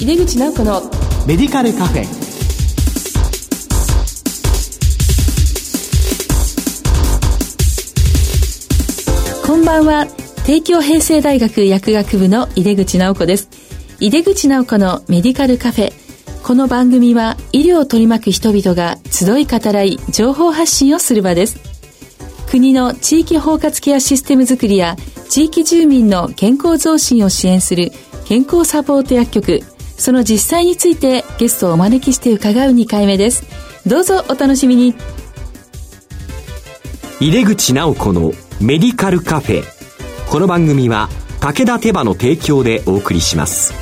井出口直子のメディカルカフェ。こんばんは。帝京平成大学薬学部の井出口直子です。井出口直子のメディカルカフェ。この番組は医療を取り巻く人々が集い語らい情報発信をする場です。国の地域包括ケアシステムづくりや地域住民の健康増進を支援する健康サポート薬局その実際についてゲストをお招きして伺う2回目です。どうぞお楽しみに。入れ口直子のメディカルカフェ。この番組は武田手羽の提供でお送りします。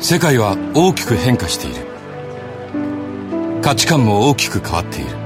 世界は大きく変化している。価値観も大きく変わっている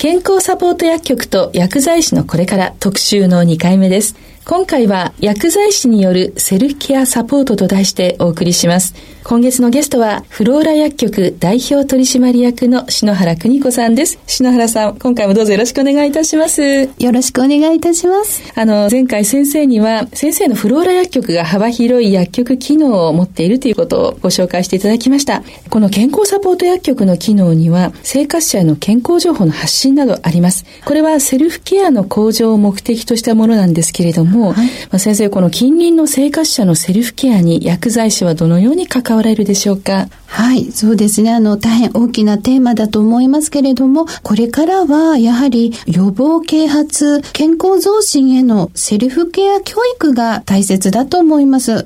健康サポート薬局と薬剤師のこれから特集の2回目です。今回は薬剤師によるセルフケアサポートと題してお送りします。今月のゲストはフローラ薬局代表取締役の篠原邦子さんです。篠原さん今回もどうぞよろしくお願いいたします。よろしくお願いいたします。あの前回先生には先生のフローラ薬局が幅広い薬局機能を持っているということをご紹介していただきました。この健康サポート薬局の機能には生活者への健康情報の発信などあります。これはセルフケアの向上を目的としたものなんですけれども、はい、まあ、先生この近隣の生活者のセルフケアに薬剤師はどのように関われるでしょうか？はい、そうですね。あの、大変大きなテーマだと思いますけれども、これからはやはり予防啓発、健康増進へのセルフケア教育が大切だと思います。はい、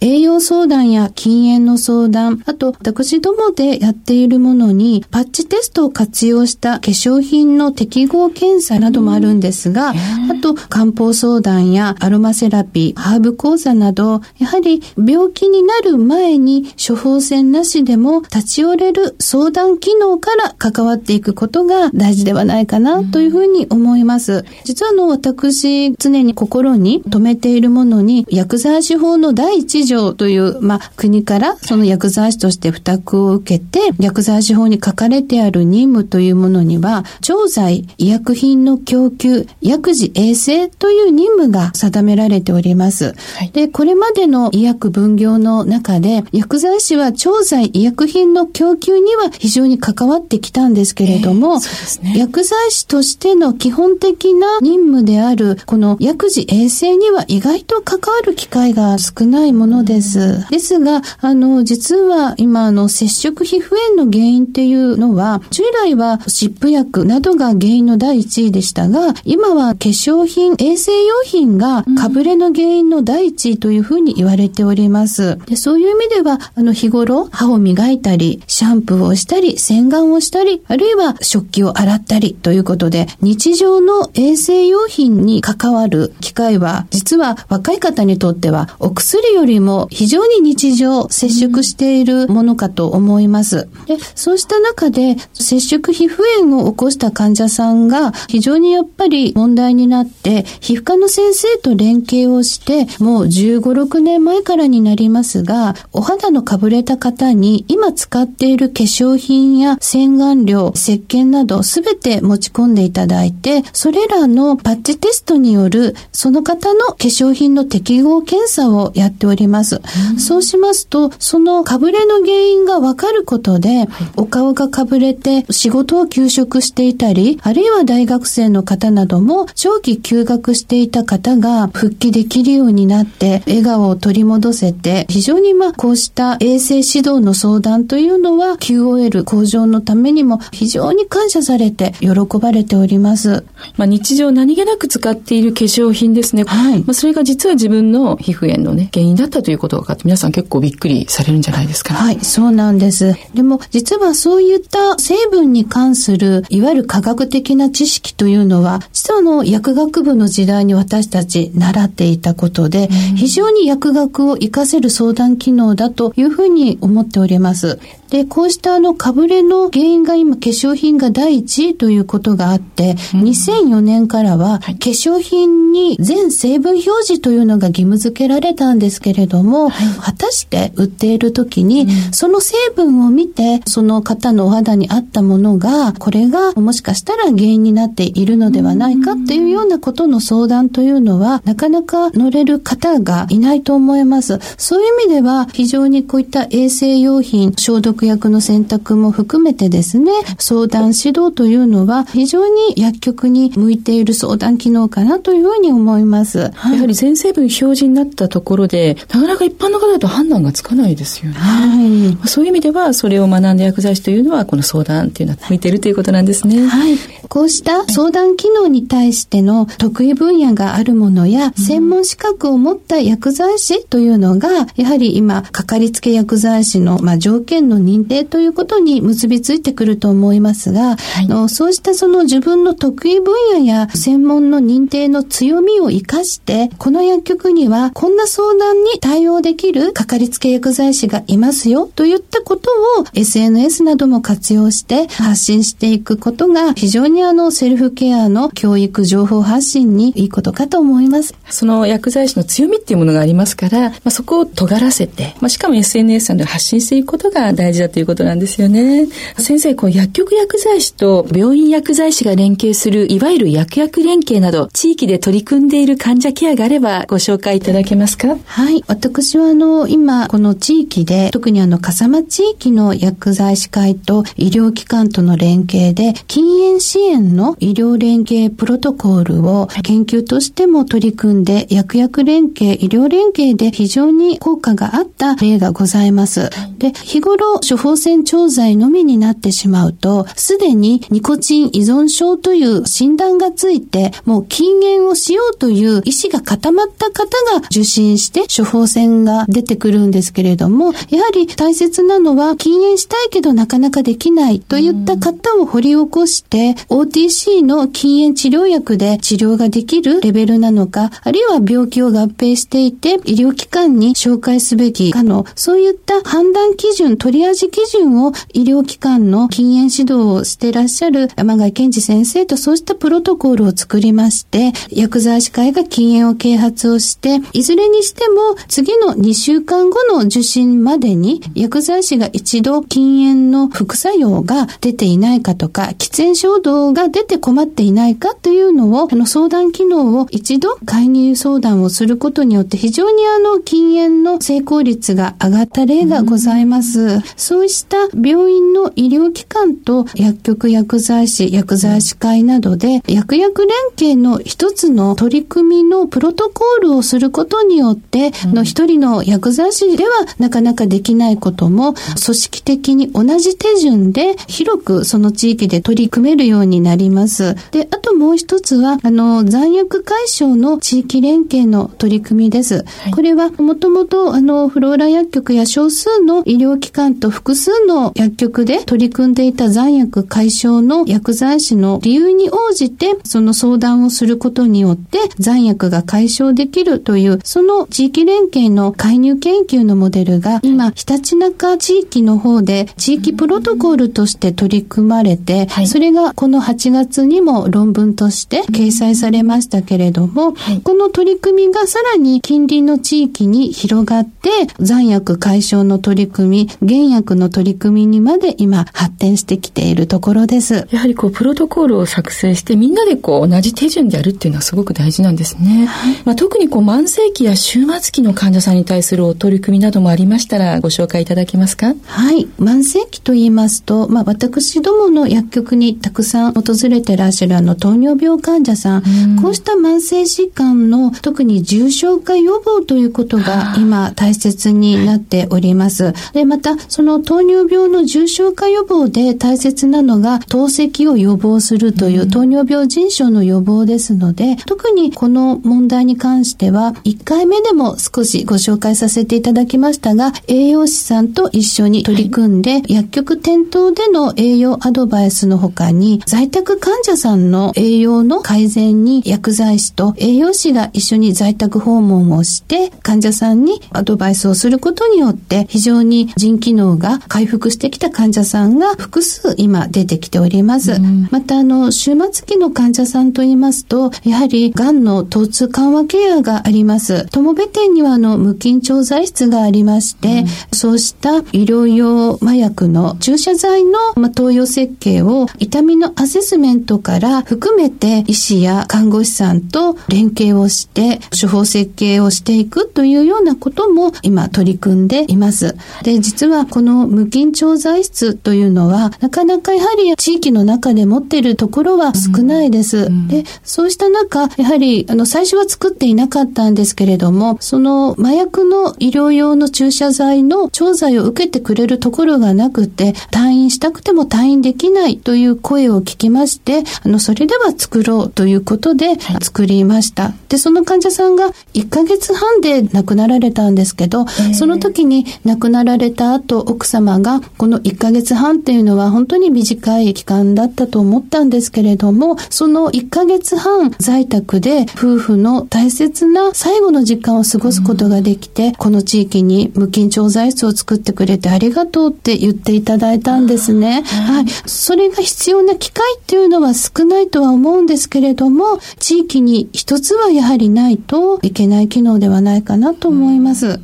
栄養相談や禁煙の相談、あと私どもでやっているものにパッチテストを活用した化粧品の適合検査などもあるんですが、あと漢方相談やアロマセラピー、ハーブ講座など、やはり病気になる前に処方箋なししでも立ち寄れる相談機能から関わっていくことが大事ではないかなというふうに思います。実はあの私常に心に留めているものに薬剤師法の第一条という、まあ、国からその薬剤師として付託を受けて薬剤師法に書かれてある任務というものには調剤、医薬品の供給、薬事衛生という任務が定められております。はい、で、これまでの医薬分業の中で薬剤師は調剤医薬品の供給には非常に関わってきたんですけれども、えーね、薬剤師としての基本的な任務である、この薬事衛生には意外と関わる機会が少ないものです。ですが、あの、実は今、あの、接触皮膚炎の原因っていうのは、従来は湿布薬などが原因の第一位でしたが、今は化粧品、衛生用品がかぶれの原因の第一位というふうに言われております。でそういう意味では、あの、日頃、歯を磨いたり、シャンプーをしたり、洗顔をしたり、あるいは食器を洗ったりということで、日常の衛生用品に関わる機会は、実は若い方にとっては、お薬よりも非常に日常接触しているものかと思います。で、そうした中で、接触皮膚炎を起こした患者さんが非常にやっぱり問題になって、皮膚科の先生と連携をして、もう15、6年前からになりますが、お肌のかぶれた方に今使っている化粧品や洗顔料、石鹸などすべて持ち込んでいただいて、それらのパッチテストによるその方の化粧品の適合検査をやっております。うん、そうしますと、そのかぶれの原因がわかることで、お顔がかぶれて仕事を休職していたり、あるいは大学生の方なども長期休学していた方が復帰できるようになって、笑顔を取り戻せて、非常にまあこうしした衛生指導の相談というのは QOL 向上のためにも非常に感謝されて喜ばれております。まあ、日常何気なく使っている化粧品ですね。はい。まあ、それが実は自分の皮膚炎のね、原因だったということが分かって皆さん結構びっくりされるんじゃないですかね。はい、そうなんです。でも実はそういった成分に関するいわゆる科学的な知識というのは実はあの薬学部の時代に私たち習っていたことで、非常に薬学を活かせる相談機能だとというふうに思っております。で、こうしたあの、かぶれの原因が今、化粧品が第一位ということがあって、うん、2004年からは、化粧品に全成分表示というのが義務付けられたんですけれども、はい、果たして売っている時に、うん、その成分を見て、その方のお肌に合ったものが、これがもしかしたら原因になっているのではないかっていうようなことの相談というのは、なかなか乗れる方がいないと思います。そういう意味では、非常にこういった衛生用品、消毒薬の選択も含めてですね、相談指導というのは非常に薬局に向いている相談機能かなというふうに思います。はい、やはり全成分表示になったところで、なかなか一般の方だと判断がつかないですよね。はい、そういう意味では、それを学んだ薬剤師というのは、この相談っていうのは向いているということなんですね。はい。こうした相談機能に対しての得意分野があるものや、専門資格を持った薬剤師というのが、やはり今、かかりつけ薬剤師の、まあ、条件の認定ということに結びついてくると思いますが、はい、のそうしたその自分の得意分野や専門の認定の強みを活かして、この薬局にはこんな相談に対応できるかかりつけ薬剤師がいますよといったことを SNS なども活用して発信していくことが非常にあのセルフケアの教育情報発信にいいことかと思います。その薬剤師の強みっていうものがありますから、まあ、そこを尖らせて、まあ、しかも SNS などで発信していくことが大事だということなんですよね。先生、こう薬局薬剤師と病院薬剤師が連携する、いわゆる薬薬連携など、地域で取り組んでいる患者ケアがあればご紹介いただけますか？はい。私はあの、今、この地域で、特にあの、笠間地域の薬剤師会と医療機関との連携で、禁煙支援の医療連携プロトコールを研究としても取り組んで、薬薬連携、医療連携で非常に効果があった例がございます。で、日頃処方箋調剤のみになってしまうと、すでにニコチン依存症という診断がついて、もう禁煙をしようという意思が固まった方が受診して処方箋が出てくるんですけれども、やはり大切なのは禁煙したいけどなかなかできないといった方を掘り起こして、OTC の禁煙治療薬で治療ができるレベルなのか、あるいは病気を合併していて医療機関に紹介すべきかの、そういった判断基準、取り味基準を医療機関の禁煙指導をしてらっしゃる山貝健二先生とそうしたプロトコルを作りまして、薬剤師会が禁煙を啓発をして、いずれにしても次の2週間後の受診までに薬剤師が一度禁煙の副作用が出ていないかとか、喫煙衝動が出て困っていないかというのを、あの相談機能を一度介入相談をすることによって非常にあの禁煙の成功率が上がった例がございます。そうした病院の医療機関と薬局薬剤師、薬剤師会などで薬薬連携の一つの取り組みのプロトコールをすることによって、の一人の薬剤師ではなかなかできないことも組織的に同じ手順で広くその地域で取り組めるようになります。で、あともう一つは、あの、残薬解消の地域連携の取り組みです。はい、これはもともとあの、フローラ薬局や少数の医療機関と複数の薬局で取り組んでいた残薬解消の薬剤師の理由に応じて、その相談をすることによって残薬が解消できるという、その地域連携の介入研究のモデルが今、ひたちなか地域の方で地域プロトコールとして取り組まれて、はい、それがこの8月にも論文として掲載されましたけれども、はい、この取り組みがさらに近隣の地域に広がって、残薬解消の取り組み、原学の取り組みにまで今発展してきているところです。やはりこう、プロトコールを作成してみんなでこう、同じ手順でやるっていうのはすごく大事なんですね。はい、まあ、特にこう、慢性期や終末期の患者さんに対するお取り組みなどもありましたらご紹介いただけますか？はい。慢性期と言いますと、まあ、私どもの薬局にたくさん訪れてらっしゃるあの、糖尿病患者さん、んこうした慢性疾患の特に重症化予防ということが今大切になっております。で、また、その糖尿病の重症化予防で大切なのが透析を予防するという糖尿病腎症の予防ですので、特にこの問題に関しては、1回目でも少しご紹介させていただきましたが、栄養士さんと一緒に取り組んで、はい、薬局店頭での栄養アドバイスの他に、在宅患者さんの栄養の改善に薬剤師と栄養士が一緒に在宅訪問をして、患者さんにアドバイスをすることによって、非常に腎機能が回復してきた患者さんが複数今出てきております。うん、また、あの、終末期の患者さんといいますと、やはり、癌の疼痛緩和ケアがあります。友部店には、あの、無菌調剤室がありまして、うん、そうした医療用麻薬の注射剤の、ま投与設計を痛みのアセスメントから含めて医師や看護師さんと連携をして処方設計をしていくというようなことも今取り組んでいます。で、実はこの無菌調剤室というのはなかなかやはり地域の中で持っているところは少ないです。うん、で、そうした中、やはりあの最初は作っていなかったんですけれども、その麻薬の医療用の注射剤の調剤を受けてくれるところがなくて、退院したくても退院できないという声を聞きまして、あの、それでは作ろうということで作りました。で、その患者さんが1ヶ月半で亡くなられたんですけど、その時に亡くなられた後、奥様がこの1ヶ月半っていうのは本当に短い期間だったと思ったんですけれども、その1ヶ月半在宅で夫婦の大切な最後の時間を過ごすことができて、この地域に無菌調剤室を作ってくれてありがとうって言っていただいたんですね。はい。それが必要な機会っていうのは少ないとは思うんですけれども、地域に一つはやはりないといけない機能ではないかなと思います。はい。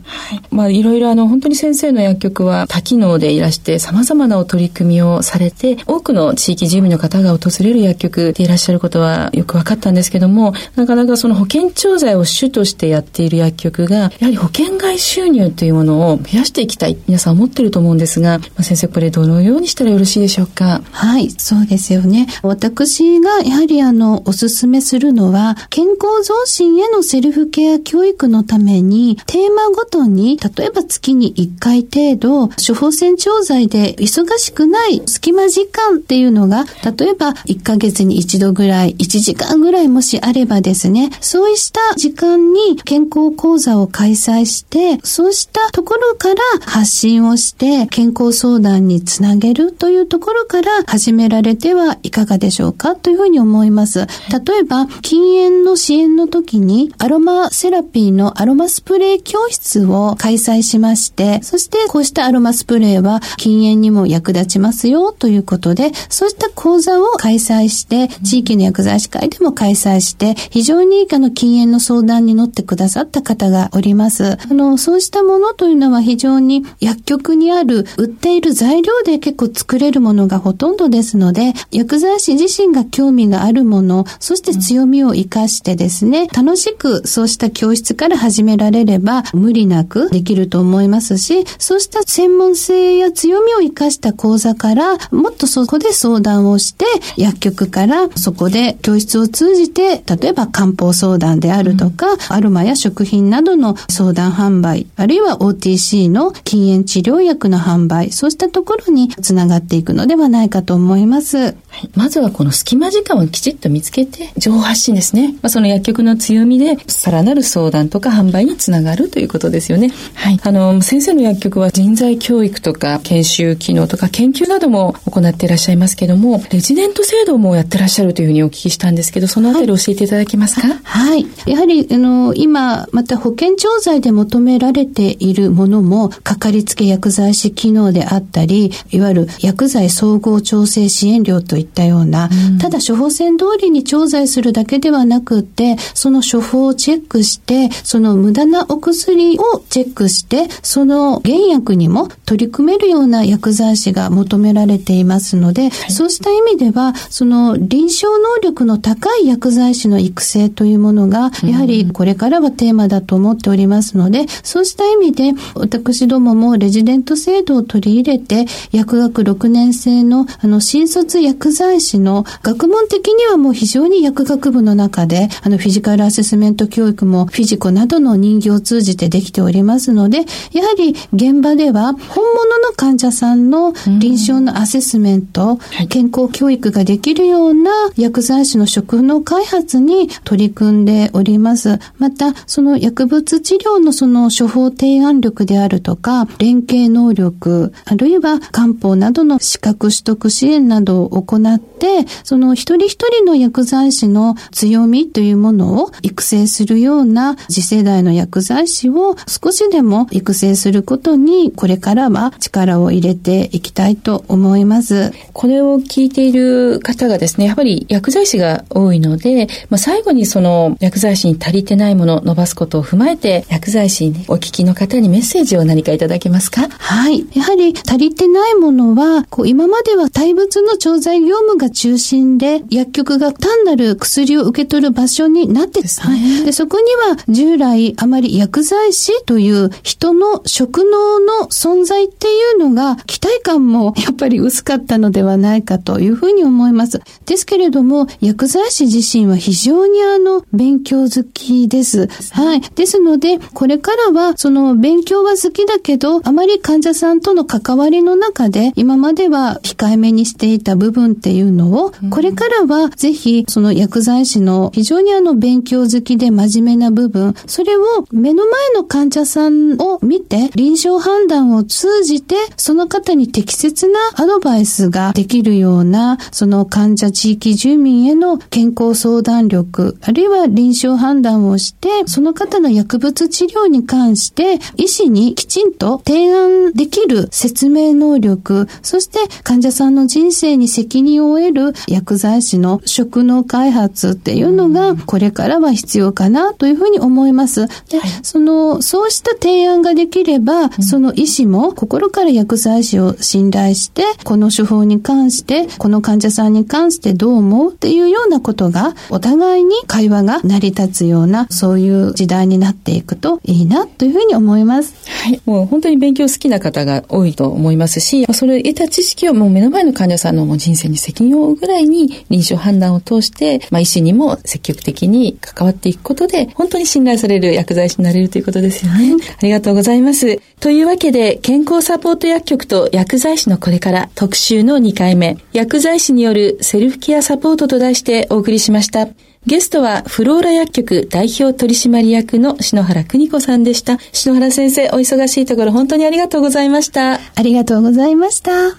まあ、いろいろあの、本当に先生の薬局は多機能でいらして様々なお取り組みをされて、多くの地域住民の方が訪れる薬局でいらっしゃることはよく分かったんですけども、なかなかその保険調剤を主としてやっている薬局が、やはり保険外収入というものを増やしていきたい、皆さん思ってると思うんですが、まあ、先生これどのようにしたらよろしいでしょうか？はい、そうですよね。私がやはりあの、おすすめするのは、健康増進へのセルフケア教育のために、テーマごとに、例えば月に1回程度、処方箋調剤で忙しくない隙間時間っていうのが、例えば1ヶ月に1度ぐらい、1時間ぐらいもしあればですね、そうした時間に健康講座を開催して、そうしたところから発信をして健康相談につなげるというところから始められてはいかがでしょうかというふうに思います。例えば、禁煙の支援の時にアロマセラピーのアロマスプレー教室を開催しまして、そしてこうしたアロマスプレーは禁煙にも役立ちますよということで、そうした講座を開催して、地域の薬剤師会でも開催して、非常にあの禁煙の相談に乗ってくださった方がおります。あの、そうしたものというのは非常に薬局にある売っている材料で結構作れるものがほとんどですので、薬剤師自身が興味があるもの、そして強みを活かしてですね、楽しくそうした教室から始められれば無理なくできると思いますし、そうした専門性や強みを活かした講座から、もっとそこで相談をして、薬局からそこで教室を通じて、例えば漢方相談であるとか、うん、アロマや食品などの相談販売、あるいは OTC の禁煙治療薬の販売、そうしたところにつながっていくのではないかと思います。はい、まずはこの隙間時間をきちっと見つけて、情報発信ですね。まあ、その薬局の強みで、さらなる相談とか販売につながるということですよね。はい。あの、先生の薬局は人材教育とか研修機能とか研究なども行っていらっしゃいますけども、レジデント制度もやってらっしゃるというふうにお聞きしたんですけど、そのあたり教えていただけますか、はい、はい。やはり、あの、今、また保険調剤で求められているものも、かかりつけ薬剤師機能であったり、いわゆる薬剤総合調整支援料といったような、うん、ただ処方箋通りに調剤するだけではなくて、その処方をチェックして、その無駄なお薬をチェックして、その原薬にも取り組めるような薬剤師が求められていますので、はい、そうした意味では、その臨床能力の高い薬剤師の育成というものが、やはりこれからはテーマだと思っておりますので、そうした意味で、私どももレジデント制度を取り入れて、薬学6年生のあの新卒薬剤師の学問的にはもう非常に薬学部の中で、あのフィジカルアセスメント教育もフィジコなどの人形を通じてできておりますので、やはり現場では本物の患者さんの臨床のアセスメント、健康教育ができるような薬剤師の職能開発に取り組んでおります。また、その薬物治療のその処方提案力であるとか、連携能力、あるいは漢方などの資格取得支援などを行って、その一人一人の薬剤師の強みというものを育成するような次世代の薬剤師を少しでも育成することに、これからは力を入れていきたいと思います。これを聞いている方がですね、やっぱり薬剤師が多いので、まあ、最後にその薬剤師に足りてないものを伸ばすことを踏まえて、薬剤師にお聞きの方にメッセージを何かいただけますか？はい。やはり足りてないものは、こう今までは対物の調剤業務が中心で、薬局が単なる薬を受け取る場所になってですね。はい、でそこには従来あまり薬剤師という人の職能の存在っていうのが期待感もやっぱり薄かったのではないかというふうに思います。ですけれども、薬剤師自身は非常にあの、勉強好きです。はい。ですので、これからは、その勉強は好きだけど、あまり患者さんとの関わりの中で、今までは控えめにしていた部分っていうのを、これからはぜひ、その薬剤師の非常にあの、勉強好きで真面目な部分、それを目の前の患者さんを見て、臨床判断を通じて、その方に適切なアドバイスができるような、その患者地域住民への健康相談力、あるいは臨床判断をして、その方の薬物治療に関して、医師にきちんと提案できる説明能力、そして患者さんの人生に責任を得る薬剤師の職能開発っていうのが、これからは必要かなというふうに思います。で、その、そうした提案ができれば、その医師も心から薬剤師を信頼して、この処方に関して、この患者さんに関してどう思うっていうようなことが、お互いに会話が成り立つような、そういう時代になっていくといいなというふうに思います。はい。もう本当に勉強好きな方が多いと思いますし、それを得た知識をもう目の前の患者さんの人生に責任を負うぐらいに臨床判断を通して、まあ医師にも積極的に関わっていくことで、本当に信頼される薬剤師になれるということですよね。ありがとうございます。というわけで、健康サポート薬局と薬剤師のこれから特集の2回目、薬剤師によるセルフケアサポートと題してお送りしました。ゲストはフローラ薬局代表取締役の篠原邦子さんでした。篠原先生、お忙しいところ本当にありがとうございました。ありがとうございました。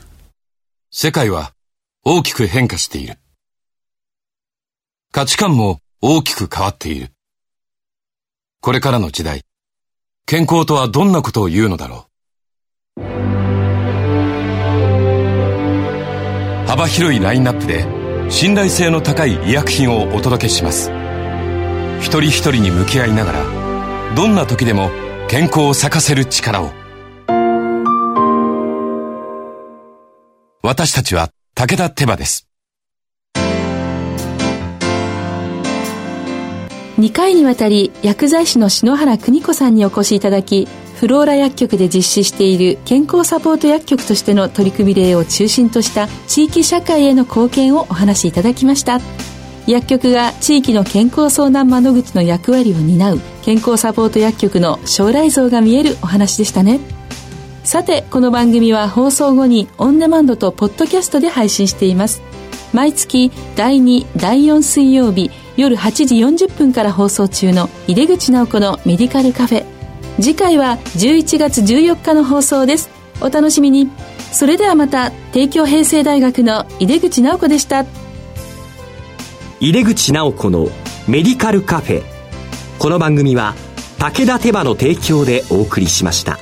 世界は大きく変化している。価値観も大きく変わっている。これからの時代、健康とはどんなことを言うのだろう。幅広いラインナップで信頼性の高い医薬品をお届けします。一人一人に向き合いながらどんな時でも健康を咲かせる力を。私たちは武田手羽です。2回にわたり薬剤師の篠原邦子さんにお越しいただきフローラ薬局で実施している健康サポート薬局としての取り組み例を中心とした地域社会への貢献をお話しいただきました。薬局が地域の健康相談窓口の役割を担う健康サポート薬局の将来像が見えるお話でしたね。さてこの番組は放送後にオンデマンドとポッドキャストで配信しています。毎月第2第4水曜日夜8時40分から放送中の井出口直子のメディカルカフェ。次回は11月14日の放送です。お楽しみに。それではまた帝京平成大学の井出口直子でした。井出口直子のメディカルカフェ。この番組は武田手羽の提供でお送りしました。